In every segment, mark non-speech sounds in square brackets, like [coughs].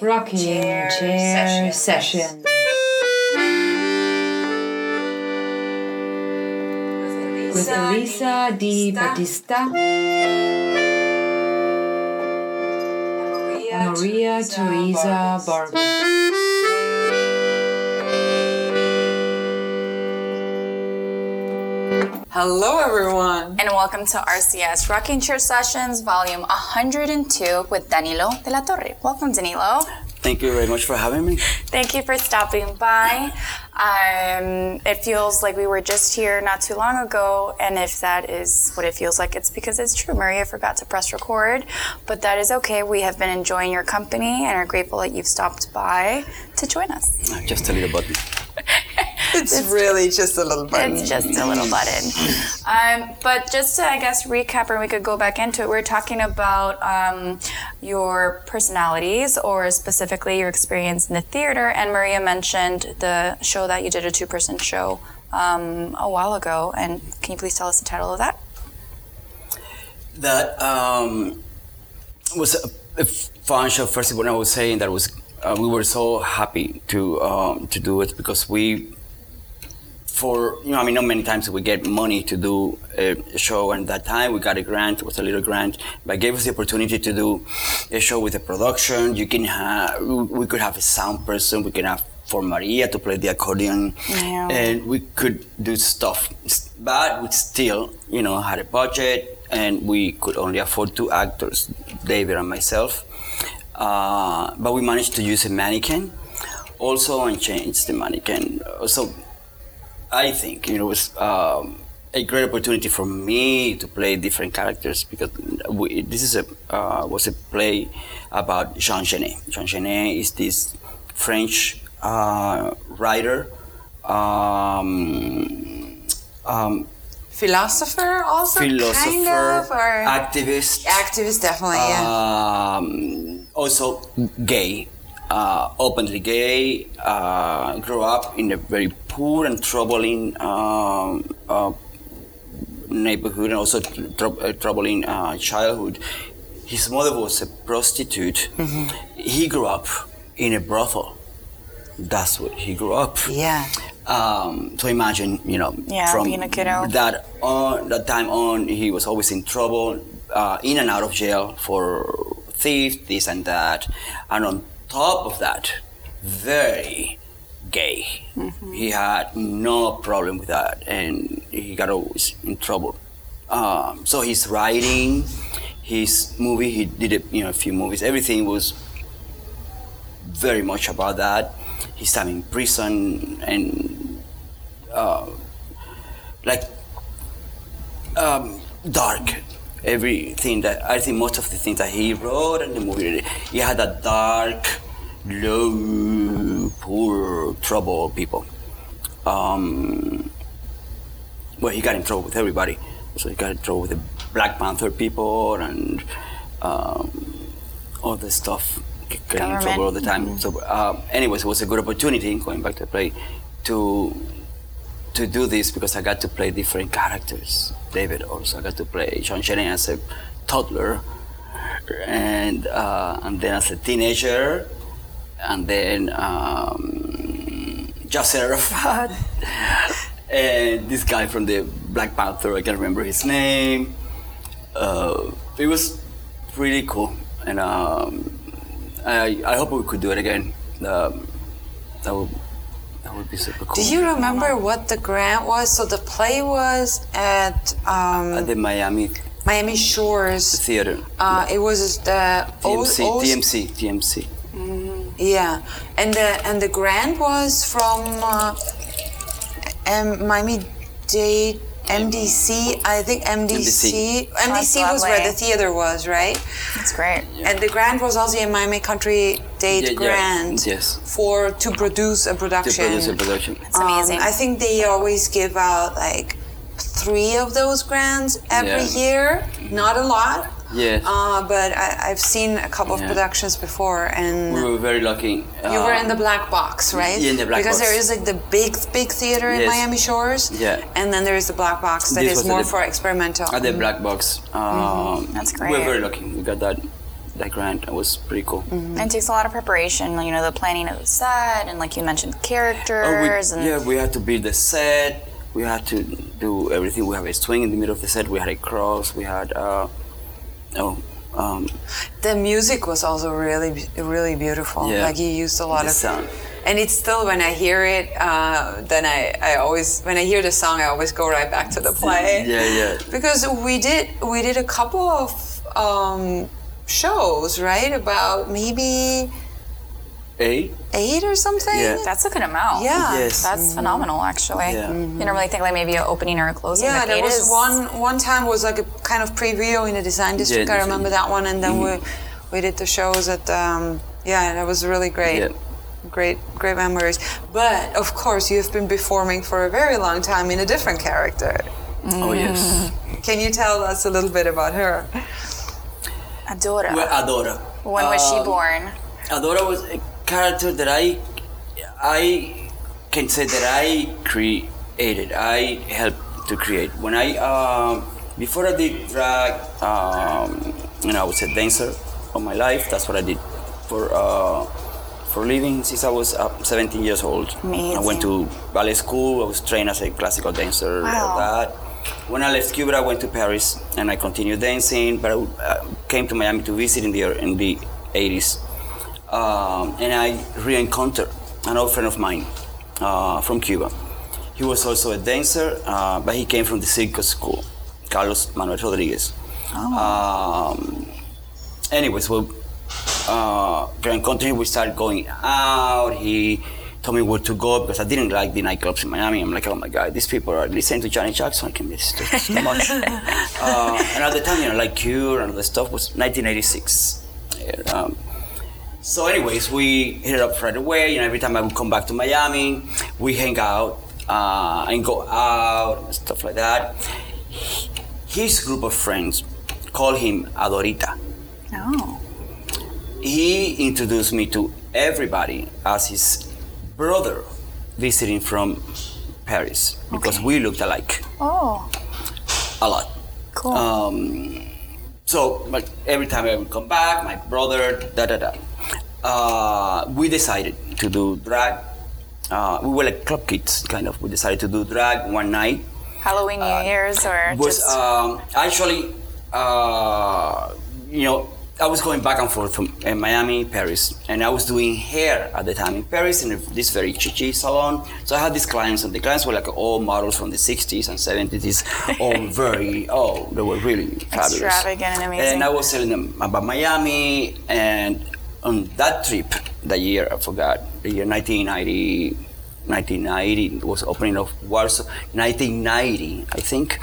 Rocking Chair, Chair Session. With Elisa Di Battista and Maria Teresa Barber. Hello, everyone. And welcome to RCS Rocking Chair Sessions, volume 102 with Danilo de la Torre. Welcome, Danilo. Thank you very much for having me. Thank you for stopping by. Um, it feels like we were just here not too long ago, and if that is what it feels like, it's because it's true. Maria forgot to press record, but that is okay. We have been enjoying your company and are grateful that you've stopped by to join us. Just a little button. [laughs] It's really just a little button. It's just a little button. Um, but just to, I guess, recap, and we could go back into it, we are talking about um, your personalities, or specifically your experience in the theater. And Maria mentioned the show that you did, a two person show, um, a while ago. And can you please tell us the title of that? That um, was a, a fun show. First of all, I was saying that was uh, we were so happy to um, to do it because we for you know I mean not many times we get money to do a show and that time we got a grant it was a little grant but gave us the opportunity to do a show with a production. You can have we could have a sound person we can have for Maria to play the accordion Yeah. and we could do stuff. But we still you know had a budget and we could only afford two actors David and myself. Uh, but we managed to use a mannequin also and change the mannequin. So I think you know, it was um, a great opportunity for me to play different characters because we, this is a uh, was a play about Jean Genet. Jean Genet is this French uh, writer. Um, um, Philosopher, also philosopher, kind of, or activist, activist, definitely. yeah. um, also gay, uh, openly gay, uh, grew up in a very poor and troubling um, uh, neighborhood and also tr- uh, troubling uh, childhood. His mother was a prostitute. He grew up in a brothel. That's what he grew up. Yeah. Um, so imagine, you know, Yeah, from being a kiddo. that on that time on, he was always in trouble, uh, in and out of jail for thieves, this and that, and on top of that, very gay. Mm-hmm. He had no problem with that, and he got always in trouble. Um, so his writing, his movie, he did a, you know a few movies. Everything was very much about that. His time in prison and uh, like um, dark. Everything that I think most of the things that he wrote and the movie, he had a dark, low, poor, trouble people. Um, well, he got in trouble with everybody. So he got in trouble with the Black Panther people and um, all this stuff. Getting in trouble all the time. So, uh, anyways, it was a good opportunity going back to play to to do this because I got to play different characters. David also I got to play Jean Genet as a toddler, and uh, and then as a teenager, and then um, Yasser Arafat, [laughs] and this guy from the Black Panther. I can't remember his name. Uh, it was really cool, and um, I I hope we could do it again. Um, that would that would be super cool. Do you remember what the grant was? So the play was at um, At the Miami Miami Shores. Theater. Uh, it was the TMC, O- TMC, TMC. Yeah, and the and the grant was from uh, M- Miami Dade MDC. I think MDC. MDC, That's was where the theater was, right? That's great. And the grant was also a Miami Country Dade Yeah, yeah, grant yes. for to produce a production. To production. produce a production. It's amazing. Um, I think they always give out like three of those grants every Yeah. year. Not a lot. Yes. Uh, but I, I've seen a couple of productions before, and we were very lucky. you were uh, in the black box, right? yeah, in the black because box. there is like the big, big theater in Miami Shores. Yeah. And then there is the black box that This is more the- for experimental. At the black box. Um, Mm-hmm. That's great. We great. were very lucky. We got that that grant. It was pretty cool. And it takes a lot of preparation, you know, the planning of the set, and like you mentioned, Oh, we- characters, and yeah, we had to build the set. We had to do everything. We have a swing in the middle of the set. We had a cross. We had uh, oh, um, The music was also really, really beautiful. Yeah. Like you used a lot The of sound. and it's still when I hear it, uh, then I, I always when I hear the song, I always go right back to the play. yeah, yeah. Because we did we did a couple of um, shows, right? About maybe Eight. eight or something. Yeah. that's a good amount. Yeah. Yes. That's phenomenal, actually. Yeah. You don't really think like maybe an opening or a closing. Yeah, but there was is- one one time was like a kind of preview in the design district. I remember that one, and then we we did the shows at um, yeah, and it was really great. Yeah. Great, great memories. But of course, you've been performing for a very long time in a different character. Oh yes. Can you tell us a little bit about her? Adora. Well, Adora. when was she Um, born? Adora was a character that I, I can say that I created. I helped to create. When I, um, before I did drag, um, you know, I was a dancer all my life. That's what I did for uh, for living since I was uh, 17 years old. I went to ballet school. I was trained as a classical dancer. Wow. That. When I left Cuba, I went to Paris and I continued dancing. But I uh, came to Miami to visit in the in the 80s, um, and I re-encountered an old friend of mine uh, from Cuba. He was also a dancer, uh, but he came from the circus school, Carlos Manuel Rodriguez. Um, anyways, well, uh, Grand Country, we started going out. He told me where to go because I didn't like the nightclubs in Miami. I'm like, oh my God, these people are listening to Johnny Jackson. I can miss this too [laughs] much. uh, and at the time, you know, like Cure and all the stuff was 1986. Yeah, um, so, anyways, we hit it up right away. You know, every time I would come back to Miami, we hang out uh, and go out and stuff like that. His group of friends call him Adorita Oh. he introduced me to everybody as his brother visiting from Paris because we looked alike Oh. a lot. Cool. Um, so like, every time I would come back, my brother, da da da. Uh, we decided to do drag. Uh, we were like club kids, kind of. We decided to do drag one night. Halloween, New Year's, or was just um, actually, uh, you know, I was going back and forth from uh, Miami, Paris, and I was doing hair at the time in Paris in this very chichi salon. So I had these clients, and the clients were like all models from the 60s and 70s, [laughs] all very, oh, they were really fabulous. Extravagant and amazing. And I was telling them about Miami, and on that trip, the year, I forgot, the year 1990, 1990 was opening of Warsaw, 1990, I think.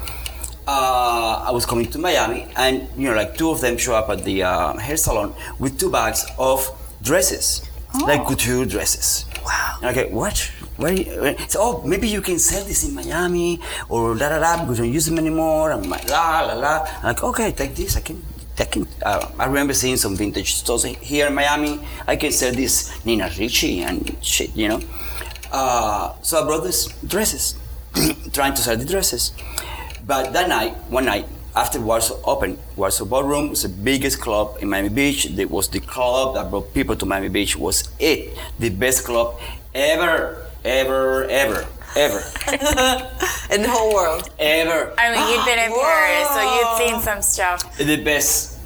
Uh, I was coming to Miami, and you know, like two of them show up at the uh, hair salon with two bags of dresses, like couture dresses. Wow. And I go, what? Where? So, oh, maybe you can sell this in Miami or da da da because we don't use them anymore. And my, la la la. I'm like, okay, take this. I can. I can. Uh, I remember seeing some vintage stores here in Miami. I can sell this Nina Ricci and shit, you know. Uh, so I brought these dresses, [clears throat] trying to sell the dresses. But that night, one night, after Warsaw opened, Warsaw Ballroom was the biggest club in Miami Beach. It was the club that brought people to Miami Beach. Was it the best club ever, ever, ever, ever, [laughs] In the whole world. ever? I mean, you'd been in [gasps] Paris, so you'd seen some stuff. the best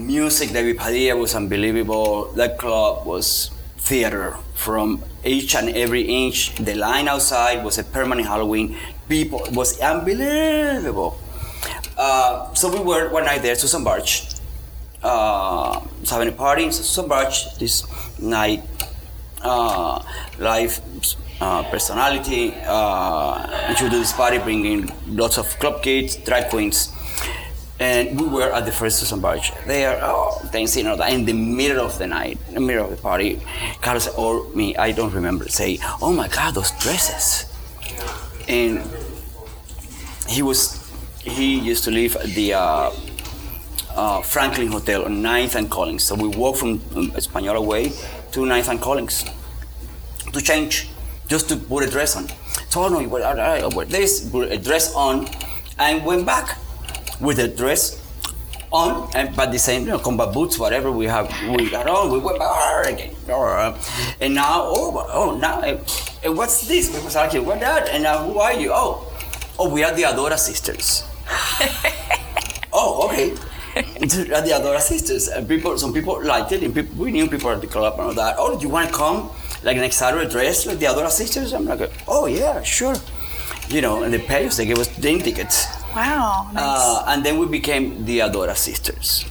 music that David Padilla was unbelievable. That club was theater from each and every inch. The line outside was a permanent Halloween. People was unbelievable. Uh, so we were one night there, Susanne Bartsch. Uh, was having a party Susanne Bartsch this night. Uh, live uh, personality uh, introduced this party, bringing lots of club kids, drag queens and we were at the first Susanne Bartsch. They are oh, all that in the middle of the night, in the middle of the party. Carlos or me, I don't remember, say, "Oh my God, those dresses!" And he was, he used to live at the uh, uh, Franklin Hotel on 9th and Collins. So we walked from um, Española Way to 9th and Collins to change, just to put a dress on. So oh, no, all right, I wear this, put a dress on, and went back with a dress on, and but the same, you know, combat boots, whatever we have, we got on, we went back again. And now, oh, oh, now, eh, eh, what's this? We was like, what that? And now, who are you? Oh, oh, we are the Adora sisters. [laughs] oh, okay. The Adora sisters, and people, some people liked it, and people, we knew people at the club and all that. Oh, do you want to come like next Saturday dress, like the Adora sisters? I'm like, oh yeah, sure. You know, and they pay us, they gave us plane tickets. Wow. Nice. Uh, and then we became the Adora Sisters.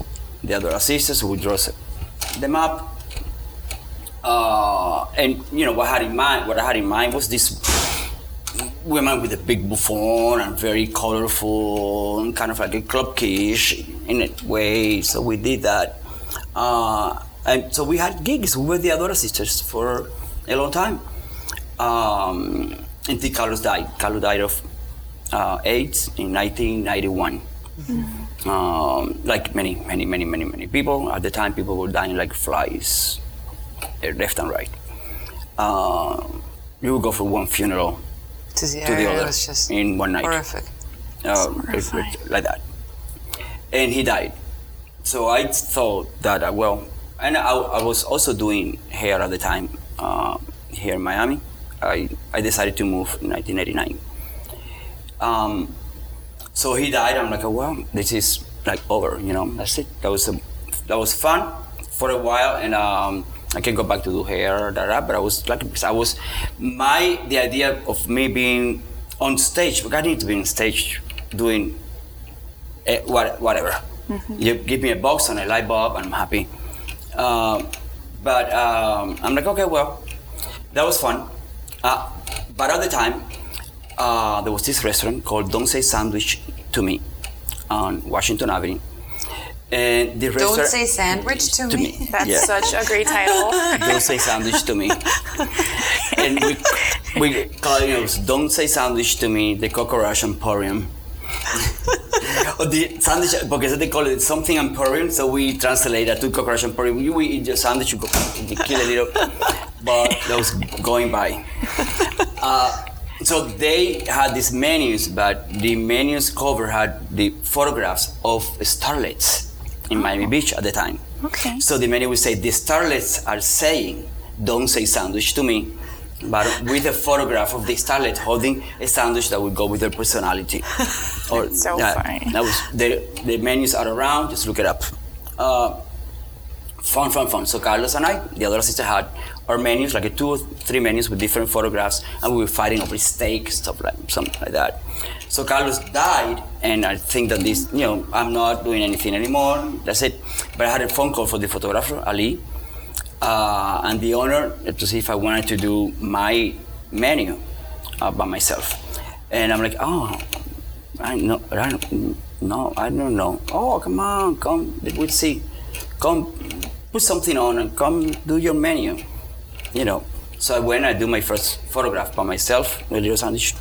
The Adora Sisters, we dress them up. Uh, and you know what I had in mind. What I had in mind was this women with a big bouffant and very colorful and kind of like a club kish in a way. So we did that. Uh, and so we had gigs. We were the Adora Sisters for a long time. Um, until Carlos died. Carlos died of uh, AIDS in 1991. Um, like many, many, many, many, many people. At the time, people were dying like flies, uh, left and right. Uh, you would go from one funeral To the, to the other in one night. horrific. Um, it- it- like that. And he died. So I thought that, uh, well, and I, I was also doing hair at the time uh, here in Miami. I, I decided to move in 1989. Um, so he died. I'm like, oh, well, this is like over, you know. That's it. That was a, that was fun for a while, and um, I can go back to do hair, da, da, but I was like, because I was my the idea of me being on stage. Because I need to be on stage doing eh, what, whatever. You give me a box and a light bulb, and I'm happy. Um, but um, I'm like, okay, well, that was fun. Uh, but at the time, uh, there was this restaurant called Don't Say Sandwich to Me on Washington Avenue. And the restaurant. Don't say sandwich to, to me. me. That's yeah. such a great title. [laughs] Don't say sandwich to me. and we, we call it, know, Don't Say Sandwich to Me, the Cockroach Emporium. [laughs] or the sandwich, because they call it something emporium, so we translate that to cockroach emporium. You we eat your sandwich, you, go, you kill a little, but that was going by. Uh, so they had these menus, but the menus cover had the photographs of starlets in Miami Beach at the time. Okay. So the menu would say, the starlets are saying, don't say sandwich to me, but with a photograph of the starlet holding a sandwich that would go with their personality. [laughs] or, so yeah, funny. That was, the, the menus are around, just look it up. Uh, fun, fun, fun. So Carlos and I, the other sister, had our menus, like a two or three menus with different photographs, and we were fighting over steak, stuff like something like that. So Carlos died, and I think that this, you know, I'm not doing anything anymore. That's it. But I had a phone call for the photographer Ali, uh, and the owner to see if I wanted to do my menu uh, by myself. And I'm like, oh, I know, I don't, no, I don't know. Oh, come on, come, we'll see. Come, put something on and come do your menu. You know. So I went, I do my first photograph by myself, little sandwich,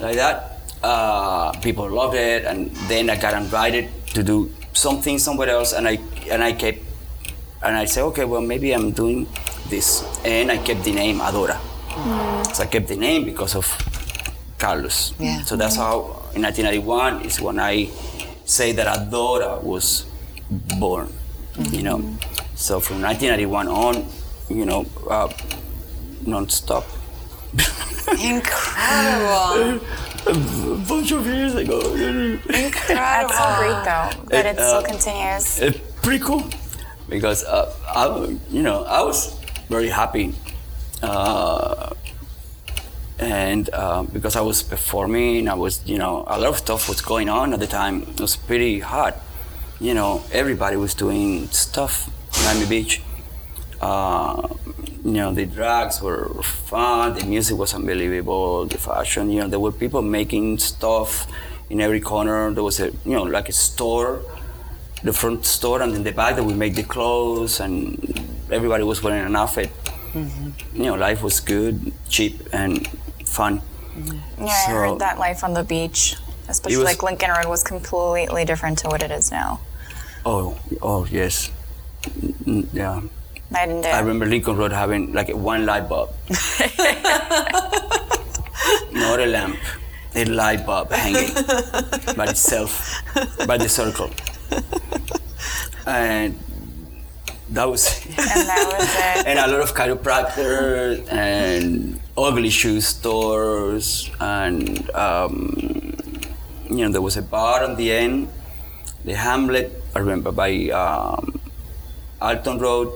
like that. Uh, people loved it, and then I got invited to do something somewhere else, and I and I kept, and I said, okay, well maybe I'm doing this, and I kept the name Adora. So I kept the name because of Carlos. Yeah. So that's how in 1991 is when I say that Adora was born. You know. So from 1991 on, you know, uh, non-stop. Incredible. A [laughs] bunch of years ago. Incredible. That's so great though that it, It, still uh, continues. It's pretty cool because uh, I, you know, I was very happy, uh, and uh, because I was performing, I was, you know, a lot of stuff was going on at the time. It was pretty hot. You know, everybody was doing stuff in Miami Beach. Uh, you know, the drugs were fun, the music was unbelievable, the fashion, you know, there were people making stuff in every corner. There was a, you know, like a store, the front store, and in the back that we make the clothes, and everybody was wearing an outfit. You know, life was good, cheap, and fun. Yeah, I heard that life on the beach, especially was- like Lincoln Road, was completely different to what it is now. Oh, oh yes, yeah. Night and day. I remember Lincoln Road having like one light bulb. [laughs] Not a lamp, a light bulb hanging by itself, by the circle. and that was And that was it. [laughs] and a lot of chiropractors and ugly shoe stores and um, you know there was a bar on the end the hamlet i remember by um, alton road.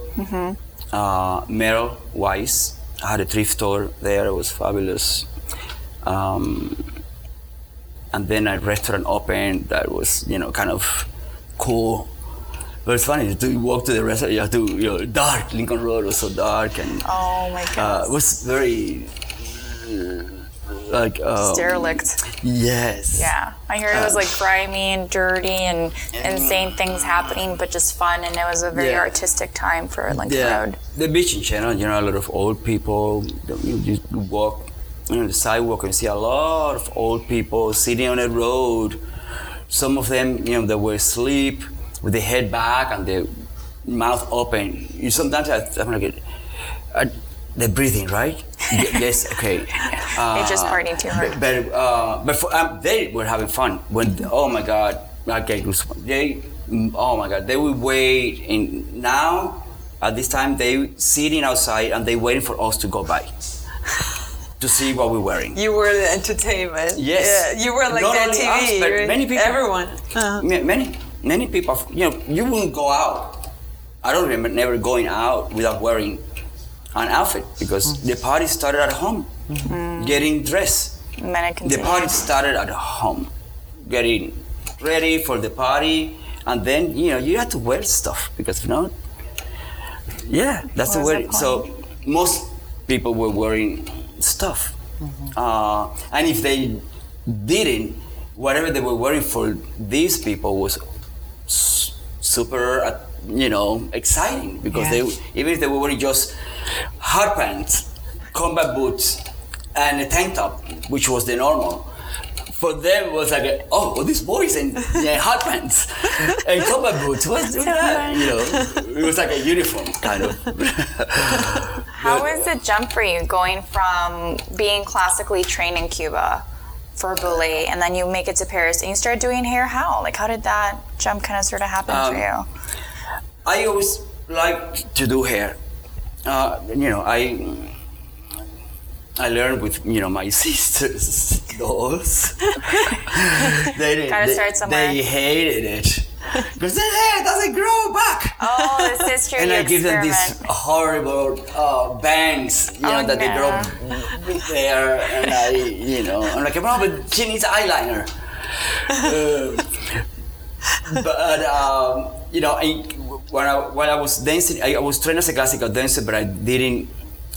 Uh, merrill weiss. I had a thrift store there. It was fabulous. Um, and then a restaurant opened that was you know kind of cool. But it's funny to walk to the restaurant you have to you know dark. Lincoln road was so dark and Oh my goodness. uh, it was very uh, like um, Derelict. yes Yeah, I heard it was like grimy and dirty and insane things happening, but just fun, and it was a very Yeah. artistic time for Lincoln yeah. Road. The beach in general, you know, a lot of old people. You, you walk, you know, the sidewalk and see a lot of old people sitting on a road. Some of them, you know, they were asleep with their head back and their mouth open. You sometimes I, I'm like, uh, they're breathing, right? Y- yes, okay. Uh, [laughs] They just partying too hard. But uh, but for, um, they were having fun. When oh my god, okay, goosebumps. They oh my god, they would wait. And now at this time they sitting outside and they waiting for us to go by to see what we're wearing. You were the entertainment. Yes. Yeah, you were like Not that only TV. us, but many people. Everyone. Uh-huh. Many many people. You know, you wouldn't go out. I don't remember never going out without wearing an outfit because the party started at home, getting dressed. And then it The party started at home, getting ready for the party, and then you know you have to wear stuff because you know, yeah, that's the way. So most people were wearing stuff, uh, and if they didn't, whatever they were wearing for these people was super, uh, you know, exciting because Yeah. they even if they were wearing just hard pants, combat boots, and a tank top, which was the normal. For them, it was like, a, oh, well, these boys in yeah, hot pants [laughs] and combat boots. What's that? You know, it was like a uniform kind of. [laughs] How was the jump for you going from being classically trained in Cuba for ballet and then you make it to Paris and you start doing hair? How? Like, how did that jump kind of sort of happen for Um, you? I always like to do hair. Uh, you know, I I learned with you know my [laughs] sisters dolls. [laughs] they Gotta they, start somewhere. They hated it because their hair doesn't grow back. Oh, the sister [laughs] and I give them these horrible uh, bangs, you know, Oh, that they no. grow with there, and I, you know, I'm like, no, but she needs eyeliner. Uh, but um, you know, I, when I when I was dancing, I, I was trained as a classical dancer, but I didn't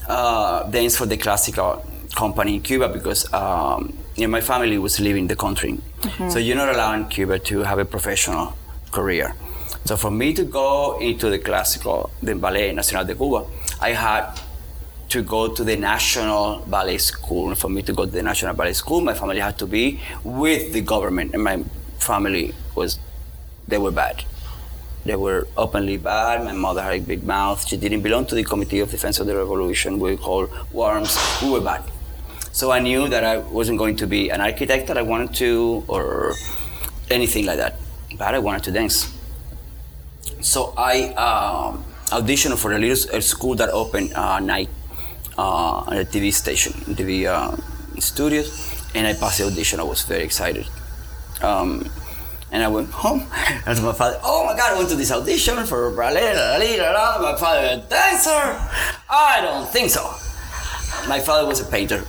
uh, dance for the classical company in Cuba because um, you know, my family was leaving the country, so you're not allowed in Cuba to have a professional career. So for me to go into the classical, the Ballet Nacional de Cuba, I had to go to the National Ballet School. And for me to go to the National Ballet School, my family had to be with the government, and my family was, they were bad. They were openly bad. My mother had a big mouth. She didn't belong to the Committee of Defense of the Revolution. We called worms. We were bad. So I knew that I wasn't going to be an architect that I wanted to, or anything like that. But I wanted to dance. So I um, auditioned for a little a school that opened uh, night uh, on a TV station, TV uh, studios, and I passed the audition. I was very excited. Um, and I went home, [laughs] and to my father, oh my God, I went to this audition for ballet, la, la, la, my father, a dancer? I don't think so. My father was a painter.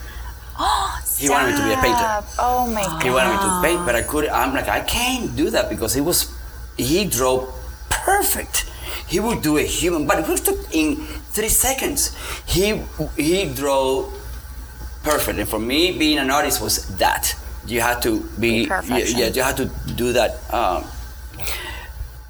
Oh, he wanted me to be a painter. Oh my god. He wanted me to paint, but I could. I'm like, I can't do that because he was, he drew perfect. He would do a human body. It took in three seconds. He he drew perfect, and for me, being an artist was that. You had to be, Perfection. yeah, you had to do that. Um,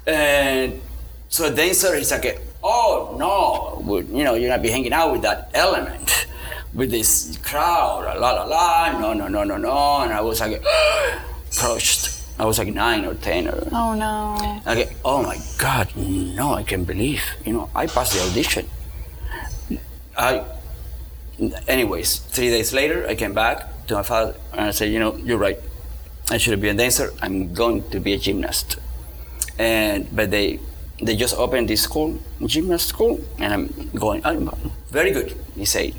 and so then, sir, he's like, oh no, well, you know, you're not be hanging out with that element, with this crowd, la la la, no, no, no, no, no. And I was like, [gasps] crushed. I was like nine or ten or. Oh no. Okay, oh my God, no, I can't believe. You know, I passed the audition. I, anyways, three days later, I came back to my father and I said, you know, you're right. I should be a dancer. I'm going to be a gymnast. and but they they just opened this school, gymnast school, and I'm going. I'm very good. He said,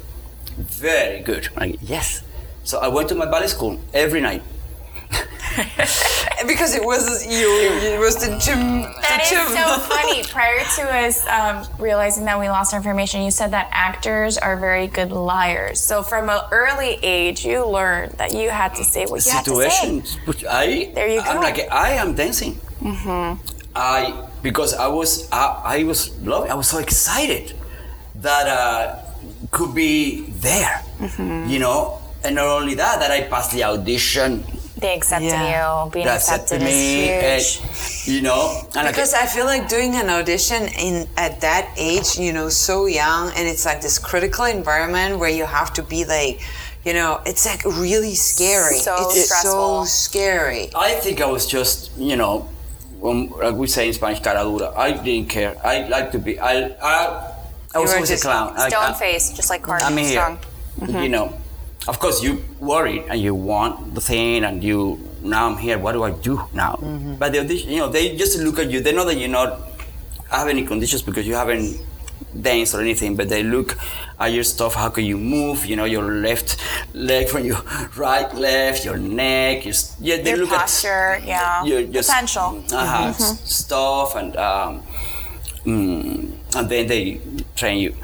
very good. Like, yes. So I went to my ballet school every night. [laughs] Because it was you, it was the gym. That the is gym. so [laughs] funny. Prior to us um, realizing that we lost our information, you said that actors are very good liars. So from an early age, you learned that you had to say what you had to say. situations. I, There you I'm go. like, I am dancing. I because I was I, I was loving. I was so excited that uh, could be there. Mm-hmm. You know, and not only that, that I passed the audition. They accepted Yeah. you. Being That accepted accepted me, is and, huge. you know, and Because I feel like doing an audition in at that age, you know, so young, and it's like this critical environment where you have to be like, you know, it's like really scary. So it's stressful. so scary. I think I was just, you know, um, like we say in Spanish, cara dura. I didn't care. I like to be. I I, I was were always a clown. Stone I- face, just like Cardi. I'm here. Strong. You know, of course you worried and you want the thing and you now I'm here. What do I do now? But the audition, you know, they just look at you. They know that you're not have any conditions because you haven't danced or anything. But they look at your stuff. How can you move? You know, your left leg from your [laughs] right, left, your neck. Your, yeah, they Your look posture, at yeah. your, your Potential. uh-huh, s- stuff and. Um, mm, and then they train you.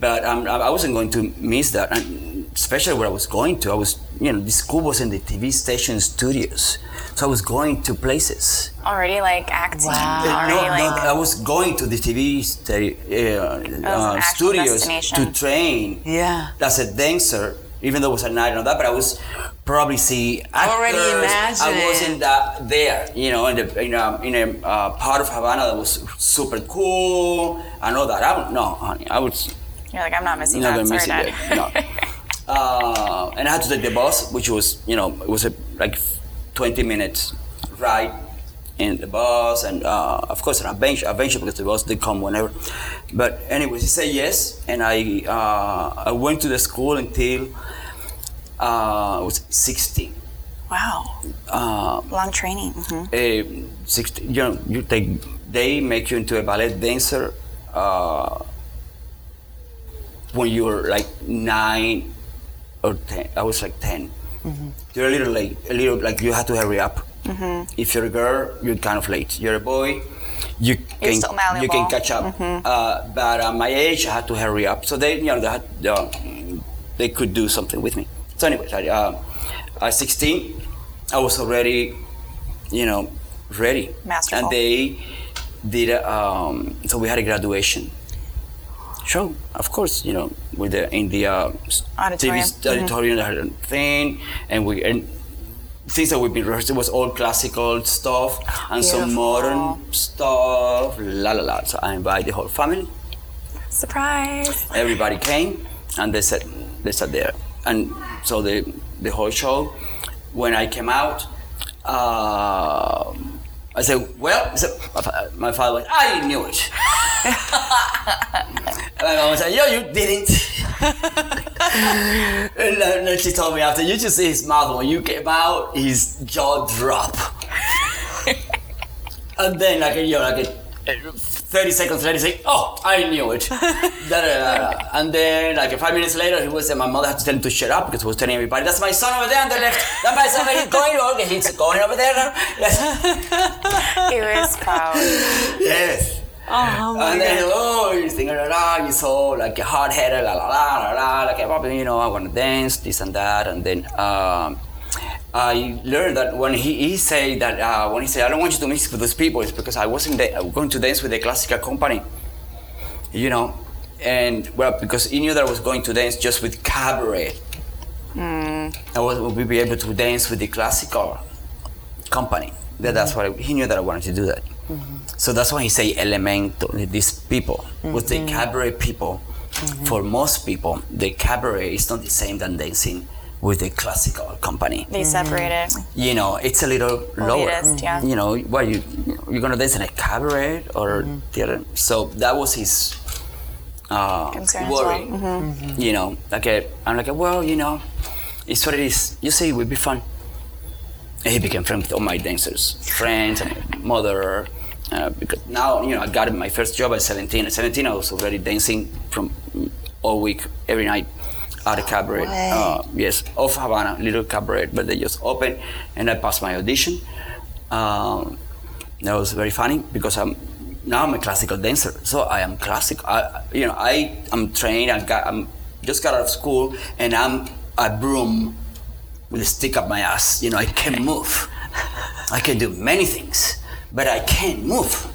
But um, I I wasn't going to miss that, and especially where I was going to. I was, you know, the school was in the TV station studios, so I was going to places. Already like acting. Wow. Already no, like. no, I was going to the TV sta- uh, uh, studios to train Yeah. as a dancer, even though it was at night and all that. But I was probably see actors. Already imagine. I wasn't that there, you know, in the in a, in a uh, part of Havana that was super cool and all that. I don't know, honey. I was You're like, I'm not missing not that. gonna Sorry, miss Dad. it. No. [laughs] uh, and I had to take the bus, which was, you know, it was a, like 20 minutes ride in the bus, and uh, of course an adventure, adventure because the bus did come whenever. But anyways, he said yes, and I uh, I went to the school until uh, I was 16. wow. Uh, Long training. hmm eh, 16, you know, you take, they make you into a ballet dancer uh, when you're like nine or ten. I was like 10 You're a little late, a little like you have to hurry up. If you're a girl, you're kind of late. You're a boy, you can you can catch up. Uh, but at my age, I had to hurry up. So they, you know, they, had, uh, they could do something with me. So anyways, I, uh, at 16, I was already, you know, ready. Masterful. And they did. a, Um, so we had a graduation show, of course. You know, with the in the uh, Auditorium. TV auditorium, a thing, and we and things that we've been rehearsing was all classical stuff and some modern stuff. La la la. So I invite the whole family. Surprise. Everybody came, and they said they sat there, and so the the whole show. When I came out, uh, I said, "Well," my fa- my father went, "I knew it." and my mom said, "Yo, you didn't." [laughs] and then she told me after, "You just see his mouth when you came out, his jaw dropped." [laughs] and then, like you know, like a, 30 seconds later, say, "Oh, I knew it." [laughs] Da. And then, like five minutes later, he was. And my mother had to tell him to shut up because he was telling everybody, "That's my son over there on the left. That's my son. He's going. Okay, he's going over there now." Yes. [laughs] He was proud. yes. Oh my And then, god. oh, you're thinking, la, la, you're so like a hard headed, la, la, la, la, la, like, you know, I want to dance, this and that. And then um, I learned that when he, he said that, uh, when he said, I don't want you to mix with those people, it's because I wasn't da- uh, going to dance with a classical company, you know. And, well, because he knew that I was going to dance just with cabaret. Hmm. I was, would be able to dance with the classical company. That, that's what I, he knew that I wanted to do that. Mm-hmm. So that's why he say elemento. These people, with the mm-hmm. cabaret people, mm-hmm. for most people, the cabaret is not the same than dancing with the classical company. They separated. You know, it's a little lower. Elitist, yeah. You know, what you you're gonna dance in a cabaret or theater? So that was his uh, Concern as worry. well. You know, like a, I'm like, well, you know, it's what it is. You see, it would be fun. And he became friends with all my dancers, friends and mother, Uh, because now, you know, I got my first job at 17. At 17, I was already dancing from mm, all week, every night at a cabaret. Uh, yes, off Havana, little cabaret, but they just opened, and I passed my audition. Um, that was very funny because I'm now I'm a classical dancer, so I am classic. I, you know, I am trained. I got, I'm just got out of school, and I'm a broom with a stick up my ass. You know, I can [laughs] move. I can do many things, but I can't move.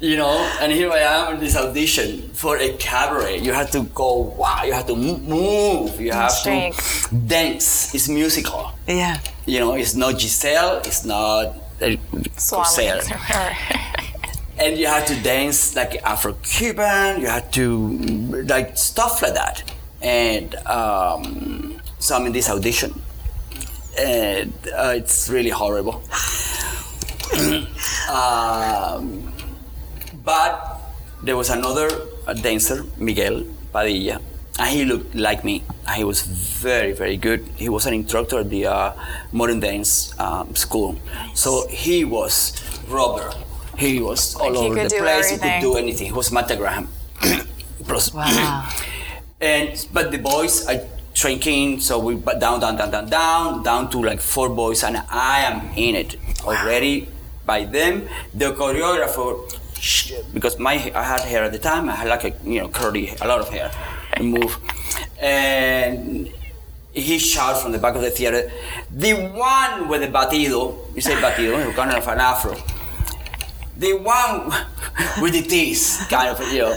You know, and here I am in this audition for a cabaret. You have to go, wow, you have to move, you have Shake. to dance. It's musical. Yeah. You know, it's not Giselle, it's not uh, wings [laughs] and you have to dance like Afro-Cuban. You have to like stuff like that. And um, so I'm in this audition, and uh, it's really horrible. [coughs] um, but there was another dancer, Miguel Padilla, and he looked like me. He was very, very good. He was an instructor at the uh, modern dance um, school. So he was rubber. He was all he over the place. He could do anything. He was Martha Graham. [coughs] Wow. [coughs] and but the boys are shrinking, so we down, down, down, down, down, down to like four boys, and I am in it already by them. The choreographer, because my I had hair at the time, I had like a you know curly, a lot of hair, move, and he shouts from the back of the theater, the one with the batido, you say batido, kind of an afro. The one with the teeth, kind of, you know.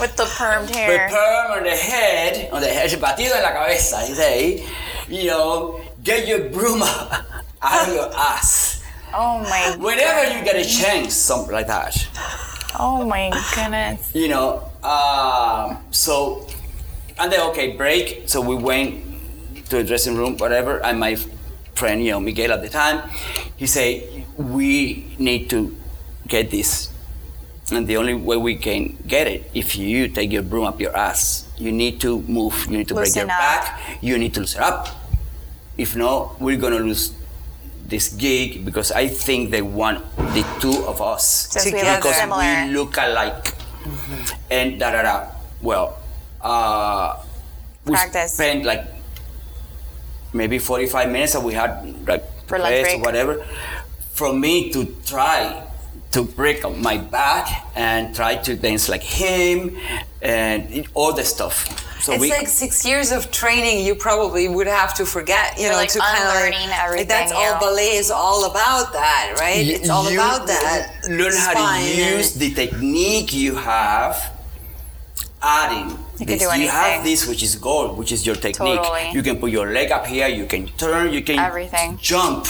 With the permed With hair. perm on the head, on the head, batido en la cabeza, he say, you know, get your broom out of your ass. Oh my. Whenever you get a chance, something like that. Oh my goodness. You know, um, so, and then, okay, break. So we went to the dressing room, whatever, and my friend, you know, Miguel at the time, he say, we need to get this. And the only way we can get it, if you take your broom up your ass, you need to move, you need to break your up. back, you need to loosen up. If not, we're gonna lose this gig because I think they want the two of us Since we look because similar. we look alike. And da da da. Well, uh, we Practice. spent like maybe 45 minutes that we had like For lunch rest or whatever for me to try to break my back and try to dance like him and all the stuff. So it's we like six years of training you probably would have to forget, you know, like, to kind of unlearning everything, That's all yeah. ballet is all about that, right? Y- it's all you about that. Learn how to use the technique you have. Adding You can this, do you have this, which is gold, which is your technique. Totally. You can put your leg up here. You can turn. You can Everything. jump.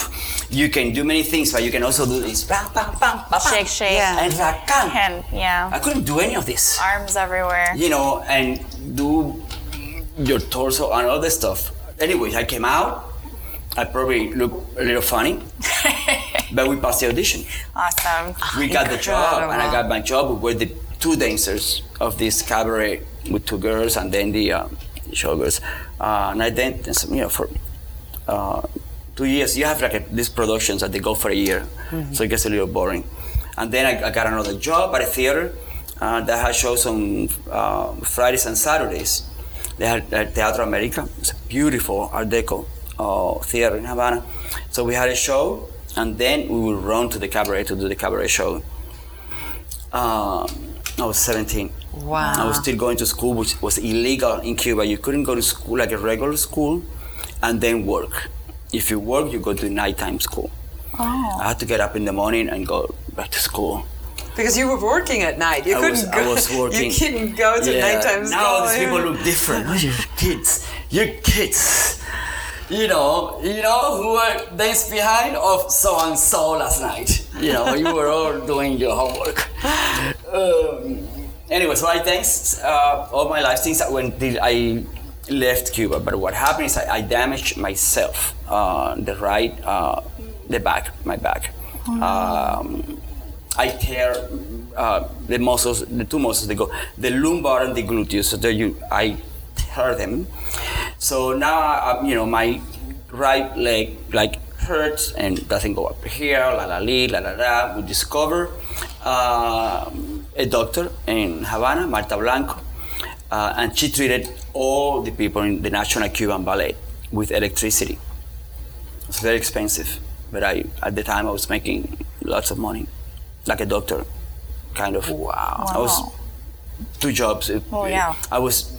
You can do many things, but you can also do this. Bam, bam, bam, bam, Shake, shake. Yeah. And rakan. And yeah. I couldn't do any of this. Arms everywhere. You know, and do your torso and all this stuff. Anyways, I came out. I probably look a little funny, [laughs] but we passed the audition. Awesome. We got the job, and I got my job. We were the two dancers of this cabaret with two girls, and then the um, showgirls. Uh, and I danced, you know, for uh, two years. You have like a, these productions that they go for a year, so it gets a little boring. And then I, I got another job at a theater uh, that had shows on uh, Fridays and Saturdays. They had uh, Teatro America. It's a beautiful Art Deco uh, theater in Havana. So we had a show, and then we would run to the cabaret to do the cabaret show. Um, I was 17. Wow. I was still going to school, which was illegal in Cuba. You couldn't go to school like a regular school and then work. If you work, you go to nighttime school. Oh. I had to get up in the morning and go back to school. Because you were working at night. You I couldn't was, go. I was [laughs] working. You couldn't go to Yeah, nighttime Now school. these people look different. Oh, you're kids. You're kids. You know, you know who were days behind of so and so last night. You know, you were all doing your homework. Um, anyway, so I thanks uh, all my life since I, when did I left Cuba. But what happened is I, I damaged myself, uh, the right, uh, the back, my back. Um, I tear uh, the muscles, the two muscles, they go, the lumbar and the gluteus. So there you, I tear them. So now, uh, you know, my right leg like hurts and doesn't go up here, la la li, la la la. We discover um, a doctor in Havana, Marta Blanco, uh, and she treated all the people in the National Cuban Ballet with electricity. It's very expensive, but I at the time I was making lots of money, like a doctor, kind of. Wow. I was two jobs. Oh, yeah. I was,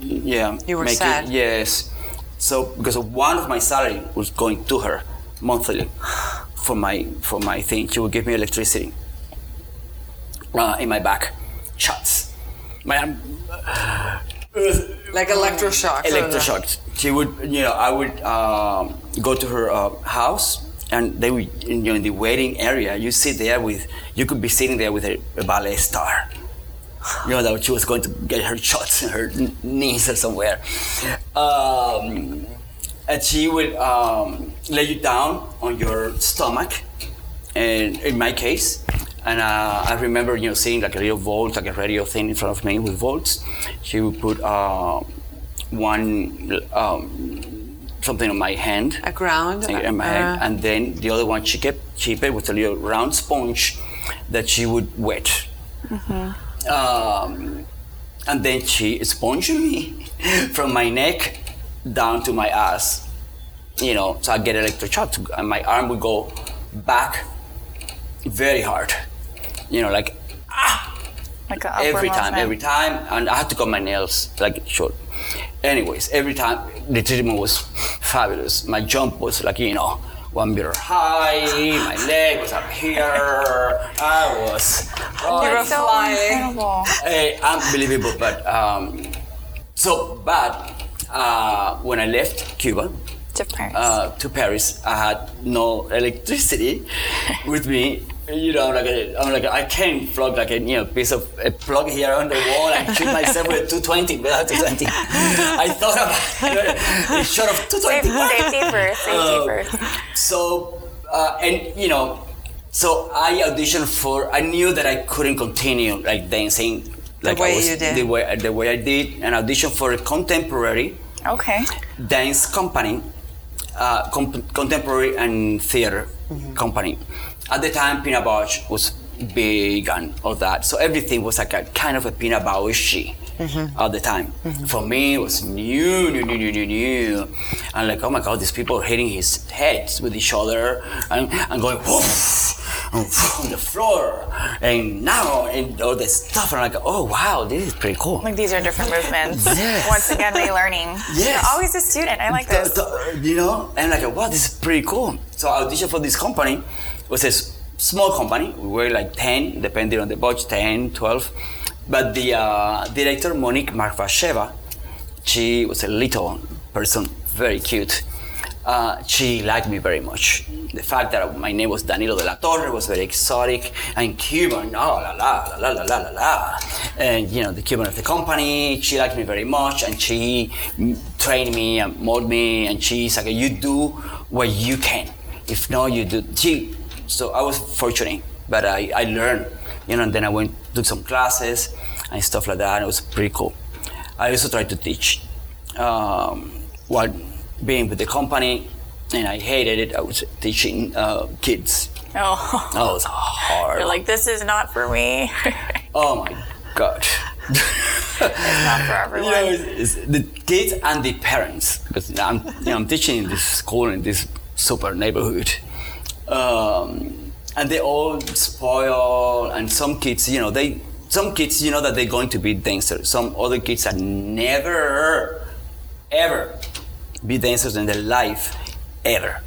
yeah. You were making, sad. Yes. So because one of my salary was going to her monthly for my for my thing, she would give me electricity uh, in my back, shots. My um, Like electroshock. electroshocked. She would, you know, I would um, go to her uh, house, and they would, you know, in the waiting area, you sit there with, you could be sitting there with a, a ballet star. You know that she was going to get her shots in her kn- knees or somewhere, um, and she would um, lay you down on your stomach, and in my case, and uh, I remember you know seeing like a little volt, like a radio thing in front of me with volts. She would put uh, one um, something on my hand, A ground. in my uh, hand, and then the other one she kept cheaper with a little round sponge that she would wet. Um, and then she sponged me [laughs] from my neck down to my ass. You know, so I get electroshocked, and my arm would go back very hard. You know, like Like every time, every time, and I had to cut my nails like short. Anyways, every time the treatment was fabulous. My jump was like you know one meter high. My leg was up here. I was You were so flying. incredible. eh, unbelievable. But um, so bad. Uh, when I left Cuba, To Paris. uh, to Paris, I had no electricity with me. You know, like a, I'm like I can't plug like a you know piece of a plug here on the wall and shoot myself with a 220 without 220. I thought about it, a shot of 220. Safe- safety first. Safety Uh, first. So, uh, and you know, so I auditioned for. I knew that I couldn't continue like dancing like way I was, you did. the way the way I did, an audition for a contemporary Okay. dance company, uh, com- contemporary and theater Mm-hmm. company. At the time, Pina Bausch was big and all that, so everything was like a kind of a Pina Bausch Mm-hmm. at the time. For me, it was new, new, new, new, new, new. And like, oh my God, these people are hitting his heads with each other and, and going and on the floor. And now, and all this stuff. And I'm like, oh wow, this is pretty cool. Like these are different movements. Yes. Once again, relearning. Yes. You're always a student. I like this. Th- th- You know, and like, wow, this is pretty cool. So I auditioned for this company. Was a small company. We were like 10, depending on the budget, 10, 12. But the uh, director, Monique Marvasheva, she was a little person, very cute. Uh, she liked me very much. The fact that my name was Danilo de la Torre was very exotic and Cuban, oh la la la la la la la. And you know, the Cuban of the company, she liked me very much and she trained me and molded me and she's like, you do what you can. If not, you do. She, so I was fortunate, but I, I learned, you know, and then I went, took some classes and stuff like that. And it was pretty cool. I also tried to teach um, what being with the company, and I hated it. I was teaching uh, kids. Oh. [laughs] Oh, it was hard. You're like, this is not for me. [laughs] oh my god. not for everyone. [laughs] You know, it's, it's the kids and the parents because I'm, you know, I'm teaching in this school in this super neighborhood, um, and they all spoil. And some kids, you know, they some kids, you know, that they're going to be dancers. Some other kids are never, ever be dancers in their life, ever.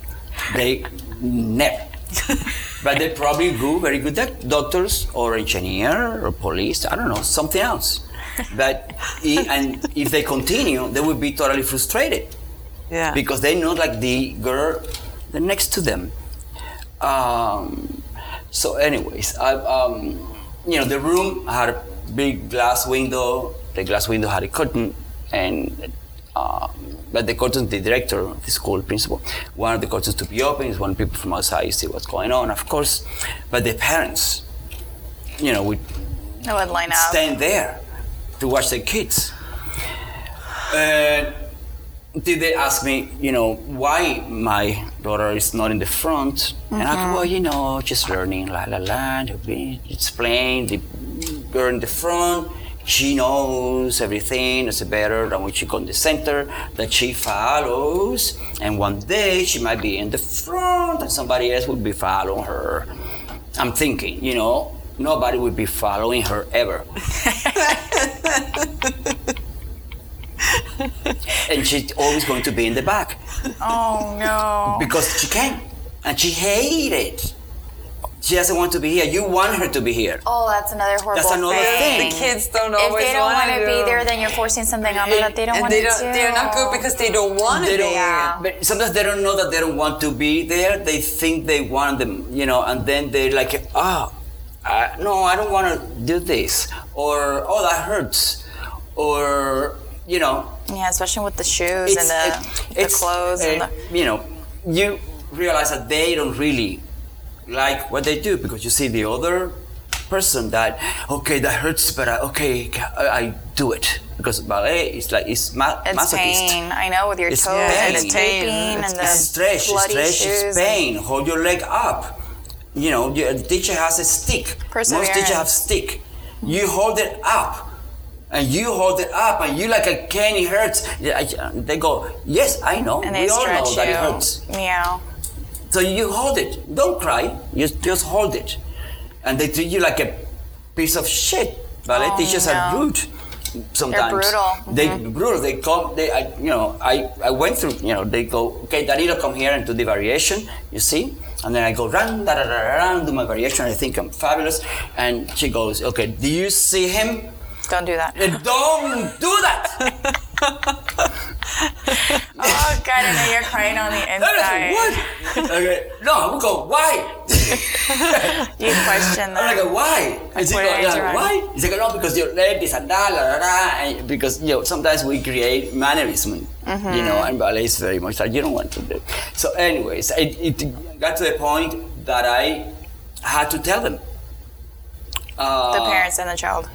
They never. [laughs] but they probably go very good doc- doctors or engineer or police. I don't know, something else. But i- and if they continue, they will be totally frustrated Yeah. because they know like the girl the next to them. Um, so, anyways, I, um, you know, the room had a big glass window. The glass window had a curtain, and um, but the curtain, the director of the school principal, wanted the curtains to be open. Is when people from outside see what's going on, of course. But the parents, you know, would I would line up. stand there to watch the kids. And did they ask me, you know, why my daughter is not in the front? And I go, mm-hmm. well, you know, just learning, la la la. be explain the girl in the front. She knows everything. It's better than when she go in the center that she follows. And one day she might be in the front, and somebody else will be following her. I'm thinking, you know, nobody will be following her ever. [laughs] and she's always going to be in the back Oh no. because she can and she hates it she doesn't want to be here you want her to be here Oh, that's another horrible That's another thing. The kids don't If always they don't want want to be there, then you're forcing something on them that they don't want they to don't, do. they're not good because they don't want to they be don't, Yeah. but sometimes they don't know that they don't want to be there they think they want them you know and then they're like oh I, no i don't want to do this or oh that hurts or you know Yeah, especially with the shoes and the, it- the clothes and uh, the. you know you realize that they don't really like what they do because you see the other person that okay that hurts but I, okay I, I do it because ballet is like it's ma- It's masochist. pain. I know with your It's toes and the pain. taping It's and the It's stretch, bloody stretch shoes. is pain. Hold your leg up. You know, the teacher has a stick. Most teachers Perseverance. have stick. You hold it up. And you hold it up, and you like a cane, it hurts. They go, yes, I know. And we they all stretch know you. that it hurts. Yeah. So you hold it. Don't cry. Just just hold it. And they treat you like a piece of shit. Ballet Oh, teachers are rude. Sometimes They brutal. They mm-hmm. brutal. They come. They, I, you know, I, I went through. You know, they go. Okay, Danilo, come here and do the variation. You see, and then I go run, da da da da, run, do my variation. I think I'm fabulous. And she goes, okay, do you see him? Don't do that. Don't do that. [laughs] Oh God, I know you're crying on the inside. what? Okay, no, I would go. Why? [laughs] You question that. I'm like, why? And she Why goes, did you like, run? why? He's like, no, because your leg is and da, la, la, la, and because you know sometimes we create mannerism, Mm-hmm. you know, and ballet is very much like you don't want to do. So, anyways, it, it got to the point that I had to tell them. Uh, The parents and the child.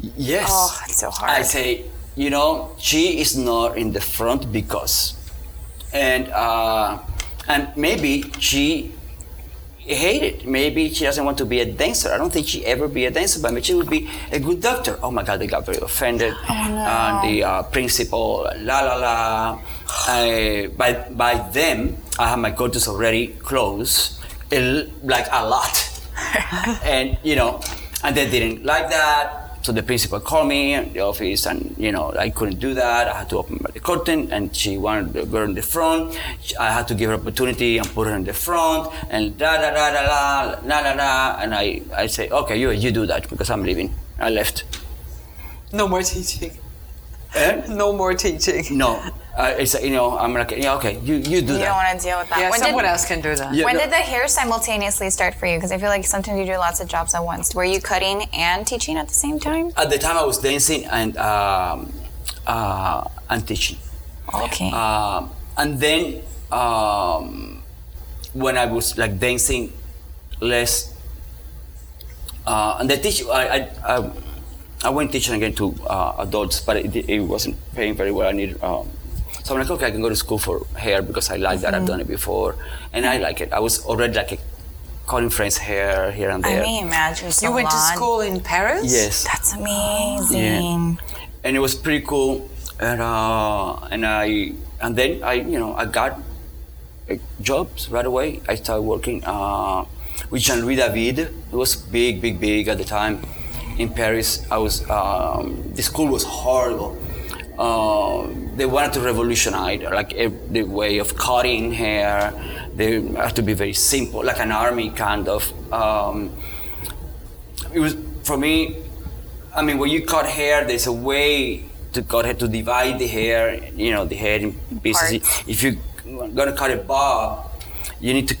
Yes. Oh, it's so hard. I say, you know, she is not in the front because, and uh, and maybe she hated. Maybe she doesn't want to be a dancer. I don't think she ever be a dancer, but maybe she would be a good doctor. Oh my God, they got very offended. Oh, And the uh, principal, la la la. Uh, by by them, I have my curtains already closed, like a lot [laughs] and you know, and they didn't like that. So the principal called me in the office, and you know, I couldn't do that. I had to open the curtain, and she wanted the girl in the front. I had to give her opportunity and put her in the front, and da da da da da la la la. And I, I say, okay, you you do that because I'm leaving. I left. No more teaching. Eh? No more teaching. No, uh, it's you know, I'm like, yeah, okay, you you do You that. don't want to deal with that. Yeah, when someone did, else can do that. Yeah, when no. did the hair simultaneously start for you? Because I feel like sometimes you do lots of jobs at once. Were you cutting and teaching at the same time? At the time, I was dancing and um, uh, and teaching. Okay. Um, and then um, when I was like dancing less, uh, and the teach, I, I, I, I went teaching again to uh, adults, but it, it wasn't paying very well. I need. So I'm like, okay, I can go to school for hair because I like that. I've done it before, and I like it. I was already like a, cutting friends' hair here and there. I there. mean, imagine You went to school in Paris? yes. That's [gasps] amazing. and it was pretty cool. And uh, and I and then I you know I got jobs right away. I started working uh, with Jean Louis David. It was big, big, big at the time in Paris. I was um, the school was horrible. Uh, they wanted to revolutionize like ev- the way of cutting hair. They had to be very simple, like an army kind of. Um, it was for me I mean, when you cut hair, there's a way to cut hair to divide the hair. You know, the hair in pieces. Parts. If you're gonna cut a bob, you need to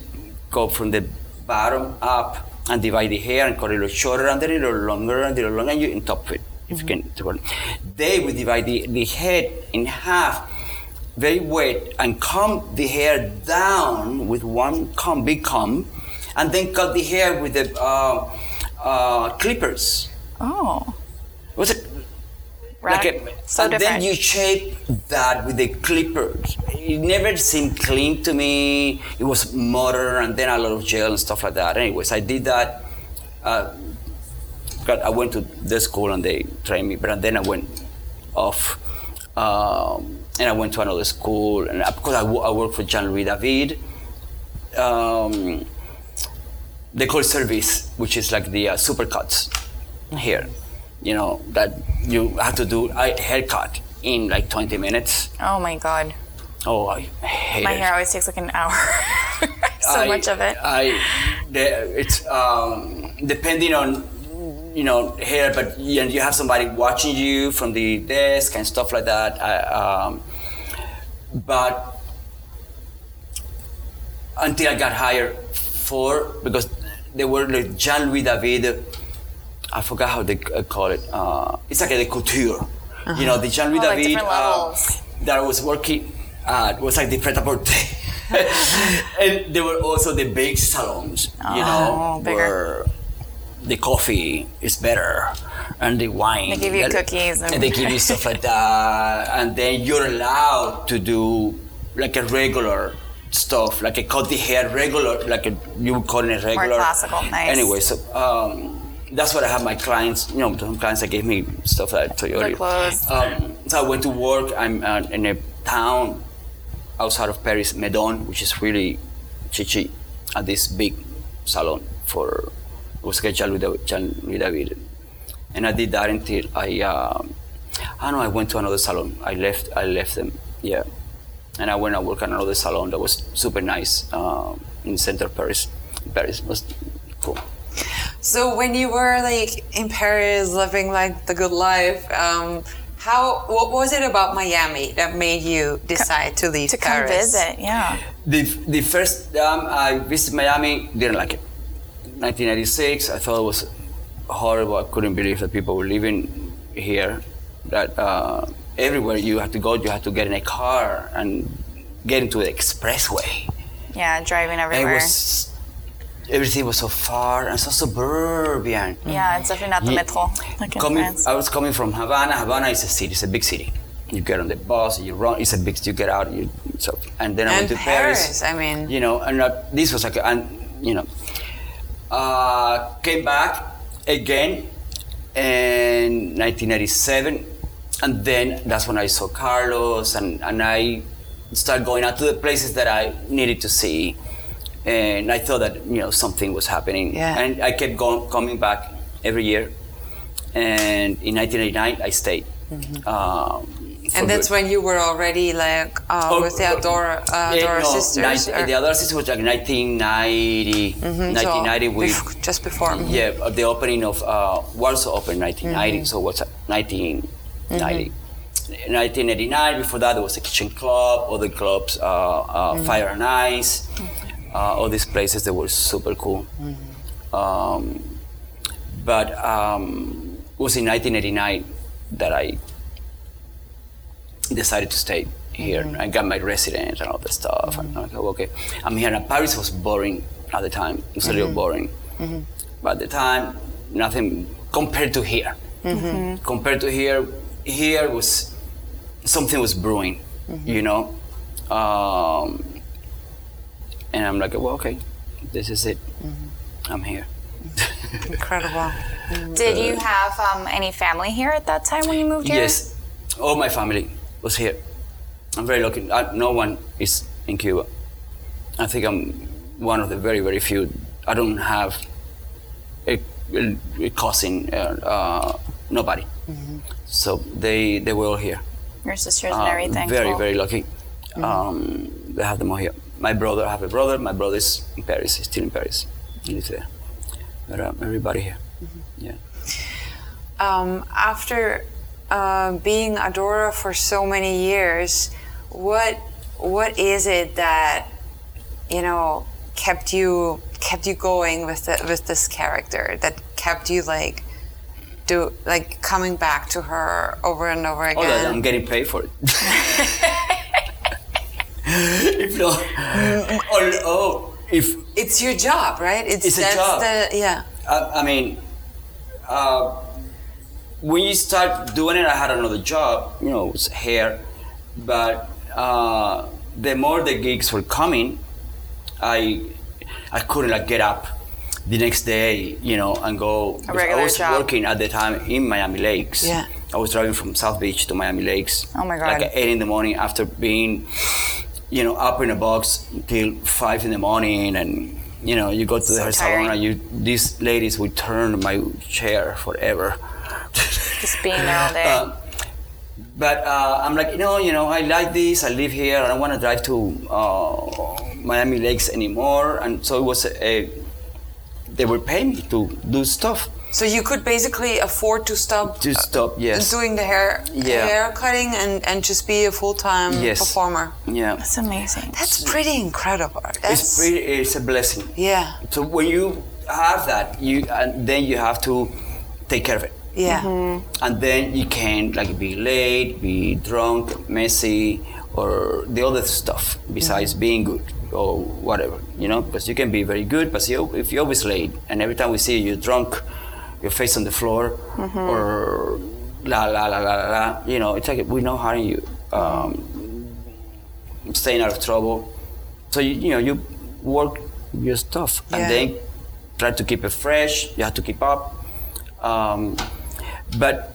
go from the bottom up and divide the hair and cut it a little shorter and then a little longer and a little longer and you top it. If you can, they would divide the, the head in half, very wet, and comb the hair down with one comb, big comb, and then cut the hair with the uh, uh, clippers. Oh. Was it Rad- like a, so and different. then you shape that with the clippers. It never seemed clean to me. It was modern, and then a lot of gel and stuff like that. Anyways, I did that. Uh, I went to the school and they trained me, but then I went off, um, and I went to another school, and because I, I worked for Jean Louis David. Um, they call service, which is like the uh, supercuts here. You know that you have to do a haircut in like 20 minutes. oh my god. Oh, I hate My it. hair always takes like an hour. [laughs] so I- much of it. I, the, it's um, depending on you know here, but you, you have somebody watching you from the desk and stuff like that. I, um, but until I got hired for because they were like Jean Louis David. I forgot how they uh, call it. Uh, it's like a couture. You know, the Jean Louis Oh, David different uh, that I was working at was like the Pret-a-Porter. [laughs] [laughs] and there were also the big salons, you know, Oh, bigger. where the coffee is better and the wine. They give you better. cookies and- they give you stuff like that. And then you're allowed to do like a regular stuff, like a cut the hair regular, like a, you would call it a regular. classical, nice. Anyway, so um, that's what I have my clients, you know, some clients that gave me stuff like that. Clothes. Um, so I went to work. I'm uh, in a town outside of Paris, Meudon, which is really chichi, at this big salon for it was called Jean Louis David- Jean Louis David. And I did that until I, um, I know, I went to another salon. I left, I left them, yeah. And I went and worked at another salon that was super nice um, in center Paris. Paris was cool. So when you were like in Paris, living like the good life, um, how what was it about Miami that made you decide to leave to come visit, yeah. The, the first time I visited Miami, didn't like it. 1996, I thought it was horrible. I couldn't believe that people were living here. That uh, everywhere you had to go, you had to get in a car and get into the expressway. Yeah, driving And it everywhere. was everything was so far and so suburban. yeah, it's definitely not the Ye- metro like coming, I was coming from Havana. Havana is a city. It's a big city. You get on the bus, you run. It's a big. You get out. You so, and then I And went to Paris, I mean, you know, and uh, this was like, and you know, uh, came back again in 1997, and then that's when I saw Carlos, and, and I started going out to the places that I needed to see, and I thought that you know something was happening, Yeah. and I kept going, coming back every year, and in 1989 I stayed. Um, Mm-hmm. And that's good. when you were already like uh, Oh, with the Adora, uh, Eh, no, sisters. nine- or- the other sisters was like 1990, Mhm, so 1990 with bef- just before. mhm. yeah uh, the opening of uh, Warsaw Open 1990. So what's that? 1990. 1989. Before that, there was a kitchen club, other clubs, uh, uh, Fire and Ice, uh, all these places that were super cool. Um, but um, it was in 1989 that I decided to stay here. Mm-hmm. I got my residence and all that stuff. Mm-hmm. And I'm like, oh, okay, I'm here. And Paris was boring at the time. It was a little mm-hmm. boring. But at the time, nothing compared to here. Compared to here, here was something was brewing, you know. Um, and I'm like, well, okay, this is it. I'm here. [laughs] Incredible. Did you have um, any family here at that time when you moved here? Yes, all my family was here. I'm very lucky. I, no one is in Cuba. I think I'm one of the very, very few. I don't have a, a, a cousin, uh, uh, nobody. So they they were all here. Your sisters and Uh, everything. Very, very lucky. Um, they have them all here. My brother, I have a brother. My brother is in Paris. He's still in Paris. He lives there. But um, everybody here. Yeah. Um, after uh, being Adora for so many years, what what is it that you know kept you kept you going with the, with this character that kept you like do like coming back to her over and over Oh, that I'm getting paid for it. [laughs] if not, oh, oh, if it's your job, right? It's, It's a job. the yeah. I, I mean, uh, when you start doing it, I had another job, you know, it was hair, but uh, the more the gigs were coming, I I couldn't like get up the next day, you know, and go. I was job. working at the time in Miami Lakes. Yeah. I was driving from South Beach to Miami Lakes. Oh my God. Like at eight in the morning after being, you know, up in a box till five in the morning, and you know, you go to the hair salon and you these ladies would turn my chair forever. [laughs] Just being there all day. Uh, but uh, I'm like, no, you know, I like this. I live here. I don't want to drive to uh, Miami Lakes anymore. And so it was a, they were paying me to do stuff. So you could basically afford to stop To stop, yes. doing the hair Yeah. hair cutting and, and just be a full time Yes. performer. Yeah. That's amazing. That's pretty incredible. That's It's pretty, it's a blessing. yeah, So when you have that, you and then you have to take care of it. Yeah. and then you can like be late, be drunk, messy, or the other stuff besides being good or whatever, you know, because you can be very good, but if you're always late and every time we see you, you're drunk, your face on the floor, or la la la la la la, you know, it's like we know how you, um, staying out of trouble. So you, you know, you work your stuff Yeah. and then try to keep it fresh. You have to keep up. Um, but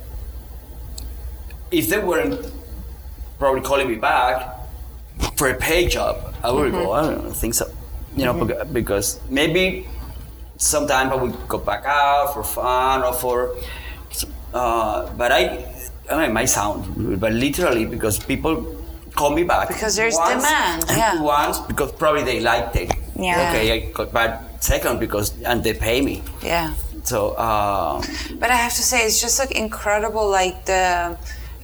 if they weren't probably calling me back for a pay job, I would go. I don't know, think so. You know, beca- because maybe sometimes I would go back out for fun or for. Uh, but I, I mean, it might sound but literally because people call me back Because there's once- demand, yeah. Once because probably they liked it. Yeah. Okay, I got back second because and they pay me. Yeah. So um, But I have to say, it's just like incredible. Like the,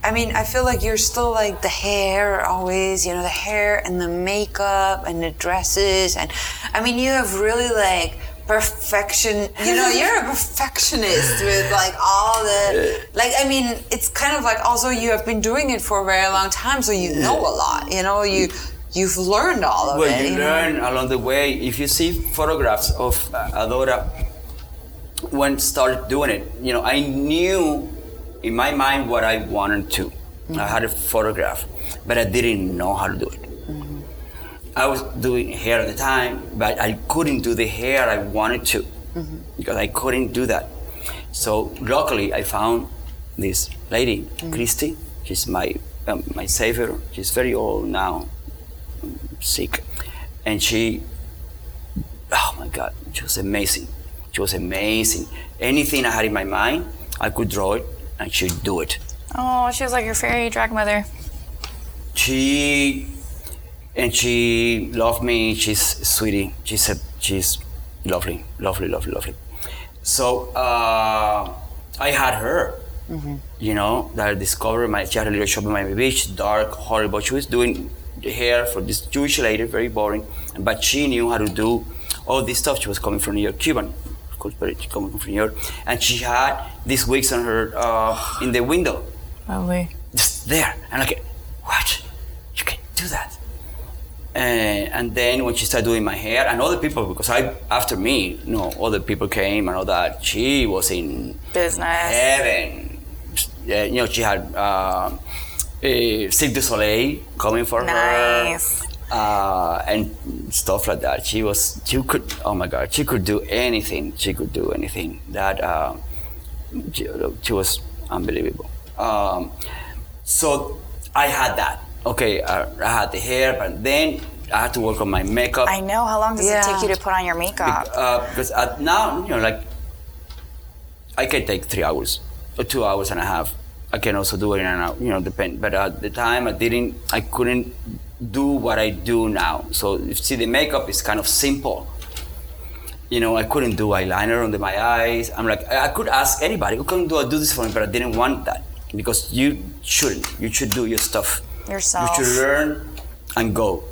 I mean, I feel like you're still like the hair always, you know, the hair and the makeup and the dresses. And I mean, you have really like perfection. You know, you're a perfectionist with like all the, like, I mean, it's kind of like also you have been doing it for a very long time, so you know a lot. You know, you. You've learned all of Well, it. Well, you know? learn along the way. If you see photographs of uh, Adora when started doing it, you know, I knew in my mind what I wanted to. I had a photograph, but I didn't know how to do it. Mm-hmm. I was doing hair at the time, but I couldn't do the hair I wanted to mm-hmm. because I couldn't do that. So luckily, I found this lady, mm-hmm. Christy. She's my um, my savior. She's very old now, sick, and she, oh my God, she was amazing. She was amazing. Anything I had in my mind, I could draw it, and she'd do it. Oh, she was like your fairy drag mother. She and she loved me. She's sweetie. She said she's lovely, lovely, lovely, lovely. So uh, I had her. You know, that I discovered my she had a little shop in Miami Beach, dark, horrible. She was doing hair for this Jewish lady, very boring. But she knew how to do all this stuff. She was coming from New York, Cuban, course, but she coming from and she had these wigs on her uh, in the window Lovely. just there. And like, what? You can do that. And, and then when she started doing my hair, and other people, because I after me, you know, other people came and all that. She was in Business. heaven. Yeah, you know, she had uh, a Cirque du Soleil coming for Nice. her, uh, and stuff like that. She was, she could, oh my God, she could do anything. She could do anything. That uh, she, she was unbelievable. Um, so I had that. Okay, I, I had the hair, but then I had to work on my makeup. I know. How long does it take you to put on your makeup? Uh, because at now, you know, like I can take three hours or two hours and a half. I can also do it in and out, you know, depend. But at the time, I didn't, I couldn't do what I do now. So you see, the makeup is kind of simple. You know, I couldn't do eyeliner under my eyes. I'm like, I I could ask anybody who can do do this for me, but I didn't want that because you shouldn't. You should do your stuff. Yourself. You should learn and go.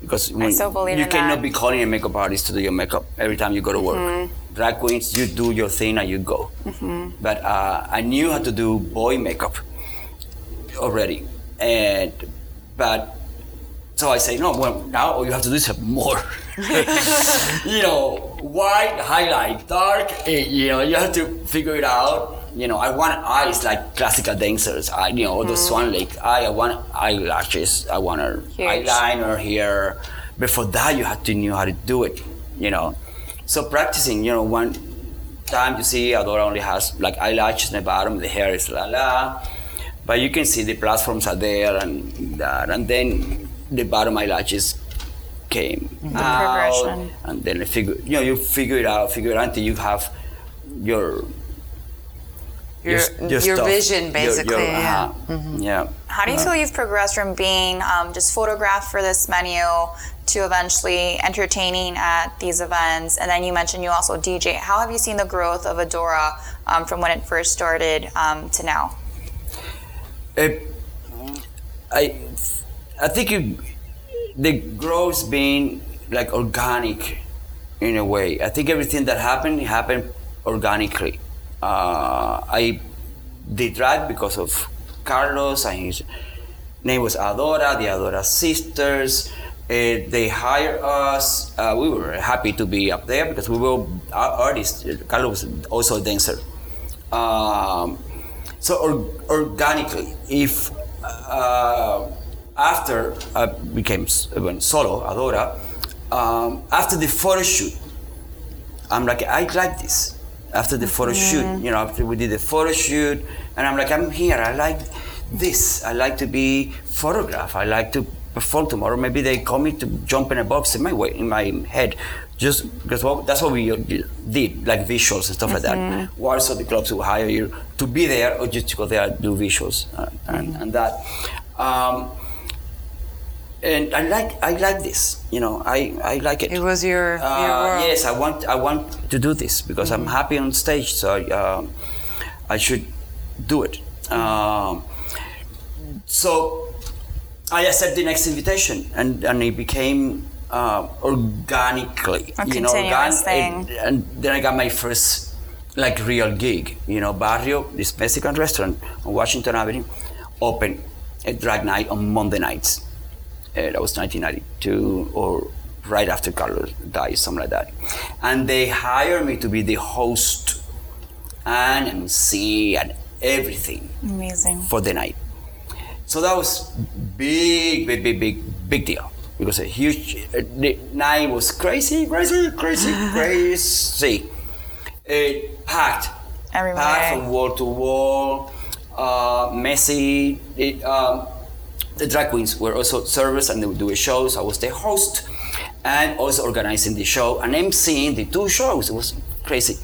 Because when so believe you cannot that. be calling a makeup artist to do your makeup every time you go to work. Mm-hmm. Drag queens, you do your thing and you go. But uh, I knew how to do boy makeup already, and but so I say no. Well, now all you have to do is have more. [laughs] you know, white highlight, dark. eh, You know, you have to figure it out. you know, I want eyes like classical dancers. I, you know, all those swan lake. I, I want eyelashes. I want a Huge. eyeliner here. Before that, you had to know how to do it. You know, so practicing. You know, one time you see Adora only has like eyelashes in the bottom. The hair is la la, but you can see the platforms are there and that, and then the bottom eyelashes came out, progression. and then I figure, you know, you figure it out, figure it out until you have your Your, your, stuff, vision, basically. your- yeah. uh-huh, yeah. How do you feel you've progressed from being um, just photographed for this menu to eventually entertaining at these events? And then you mentioned you also DJ. How have you seen the growth of Adora um, from when it first started um, to now? It, I, I think it, the growth being like organic in a way. I think everything that happened happened organically. Uh, I did drag because of Carlos and his name was Adora, the Adora sisters. Uh, they hired us. Uh, we were happy to be up there because we were artists. Carlos was also a dancer. Um, so or, organically, if uh, after I became s- went solo, Adora, um, after the photo shoot, I'm like, I like this. After the photo shoot, you know, after we did the photo shoot, and I'm like, I'm here. I like this. I like to be photographed. I like to perform tomorrow. Maybe they call me to jump in a box in my way, in my head, just because well, that's what we did, like visuals and stuff like that. Also, the clubs will hire you to be there or just to go there and do visuals uh, and, and that. Um, and I like I like this. You know, I, I like it. It was your, your Uh, yes, I want I want to do this because I'm happy on stage, so um, I should do it. Um, so I accept the next invitation, and and it became uh, organically, A you know, organ- and, and then I got my first like real gig. You know, Barrio, this Mexican restaurant on Washington Avenue, open a drag night on Monday nights. Uh, that was 1992 or right after Carlos died, something like that. And they hired me to be the host and MC and everything Amazing. for the night. So that was big, big, big, big, big deal. It was a huge. Uh, the night was crazy, crazy, crazy, [laughs] crazy. It packed, Every packed from wall to wall. Uh, messy. It, um, the drag queens were also servers and they would do a shows. I was the host and also organizing the show and emceeing the two shows. It was crazy.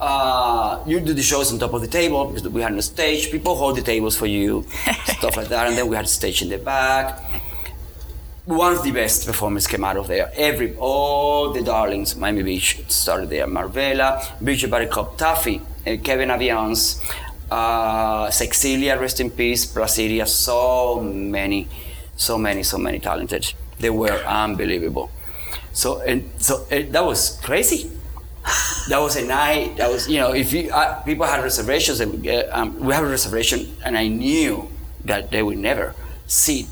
Uh, you do the shows on top of the table because we had a stage. People hold the tables for you, [laughs] stuff like that. And then we had a stage in the back. One of the best performers came out of there. Every all the darlings, Miami Beach started there. Marvella, Bridget Barricop, Taffy, uh, Kevin Aviance, uh, Sexilia, rest in peace, Placidia, so many, so many, so many talented. They were unbelievable. So and so that was crazy. That was a night. That was you know if you uh, people had reservations and uh, um, we have a reservation and I knew that they would never see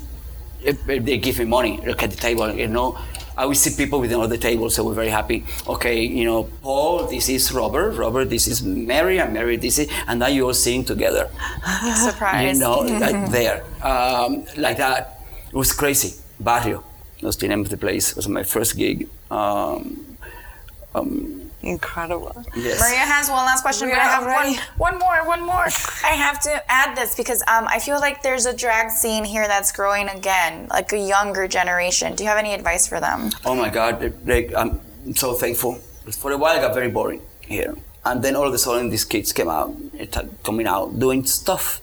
if, if they give me money, look at the table, you know, I will see people within all the tables, so we're very happy. Okay, you know, Paul, this is Robert, Robert, this is Mary, and Mary, this is, and now you all sing together, [laughs] Surprise. you know, [laughs] like there, um, like that. It was crazy. Barrio was the name of the place. It was my first gig. Um, Incredible. yes. Maria has one last question, We but I have are ready. one, one more, one more. I have to add this because um, I feel like there's a drag scene here that's growing again, like a younger generation. Do you have any advice for them? Oh my God, like, I'm so thankful. For a while, it got very boring here. And then all of a sudden, these kids came out, coming out, doing stuff.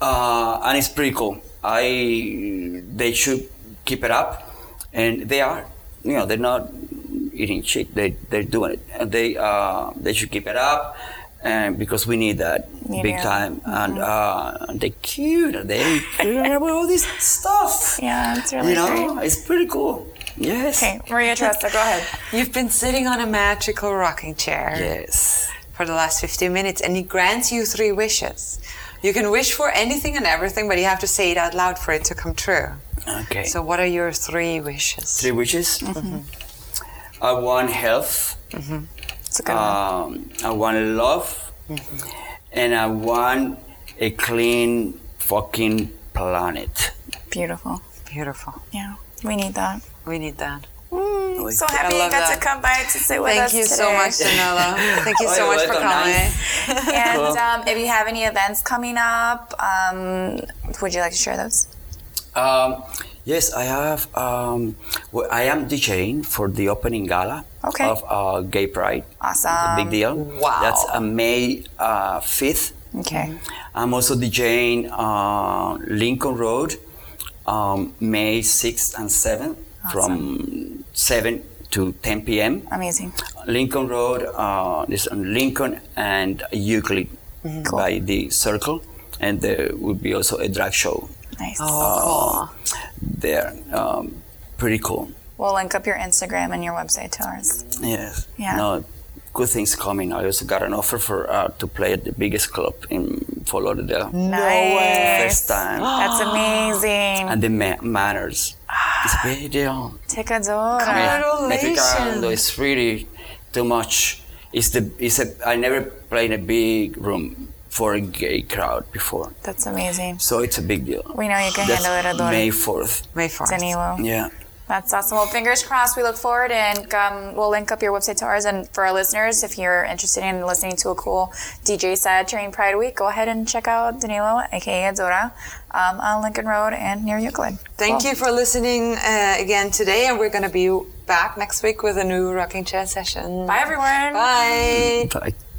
Uh, and it's pretty cool. I, they should keep it up. And they are. You know, they're not eating shit. They, they're doing it. And they, uh, they should keep it up. And because we need that Yeah. big time. And, uh, they're cute. and They [laughs] care all this stuff. Yeah, it's really You know, great. it's pretty cool. Yes. Okay, Maria Teresa, go ahead. You've been sitting on a magical rocking chair Yes. for the last 15 minutes, and he grants you three wishes. You can wish for anything and everything, but you have to say it out loud for it to come true. Okay. So, what are your three wishes? three wishes. I want health. It's a good. Um, I want love, and I want a clean fucking planet. Beautiful. Beautiful. Yeah, we need that. We need that. So happy you got that. to come by to sit with Thank us Thank you today. so much, Danilo. Thank you Oh, so you're much for welcome. coming. [laughs] And Cool. um, if you have any events coming up, um, would you like to share those? Um, yes, I have. Um, well, I am DJing for the opening gala Okay. of uh, Gay Pride. Awesome. big deal. Wow. That's uh, May uh, 5th. Okay. I'm also DJing uh, Lincoln Road um, May 6th and 7th from 7 to 10 p.m. Amazing. Lincoln Road uh, is on Lincoln and Euclid Cool. by the Circle, and there will be also a drag show Nice. Oh, there. Um, pretty cool. We'll link up your Instagram and your website to ours. Yes. Yeah. No, good things coming. I also got an offer for uh, to play at the biggest club in Fort Lauderdale. nice. First time. [gasps] That's amazing. and the ma- manners. It's a big deal. Ticadora. Congratulations. It's really too much. It's the it's a I never played in a big room for a gay crowd before, That's amazing. so it's a big deal. We know you can That's handle it, Adora. May fourth. May 4th. Danilo. Yeah. That's awesome. Well, fingers crossed. We look forward, and um, we'll link up your website to ours. And for our listeners, if you're interested in listening to a cool DJ set during Pride Week, go ahead and check out Danilo, aka Adora, um, on Lincoln Road and near Euclid. Thank Cool. you for listening uh, again today, and we're going to be back next week with a new rocking chair session. Bye, everyone. Bye. Bye.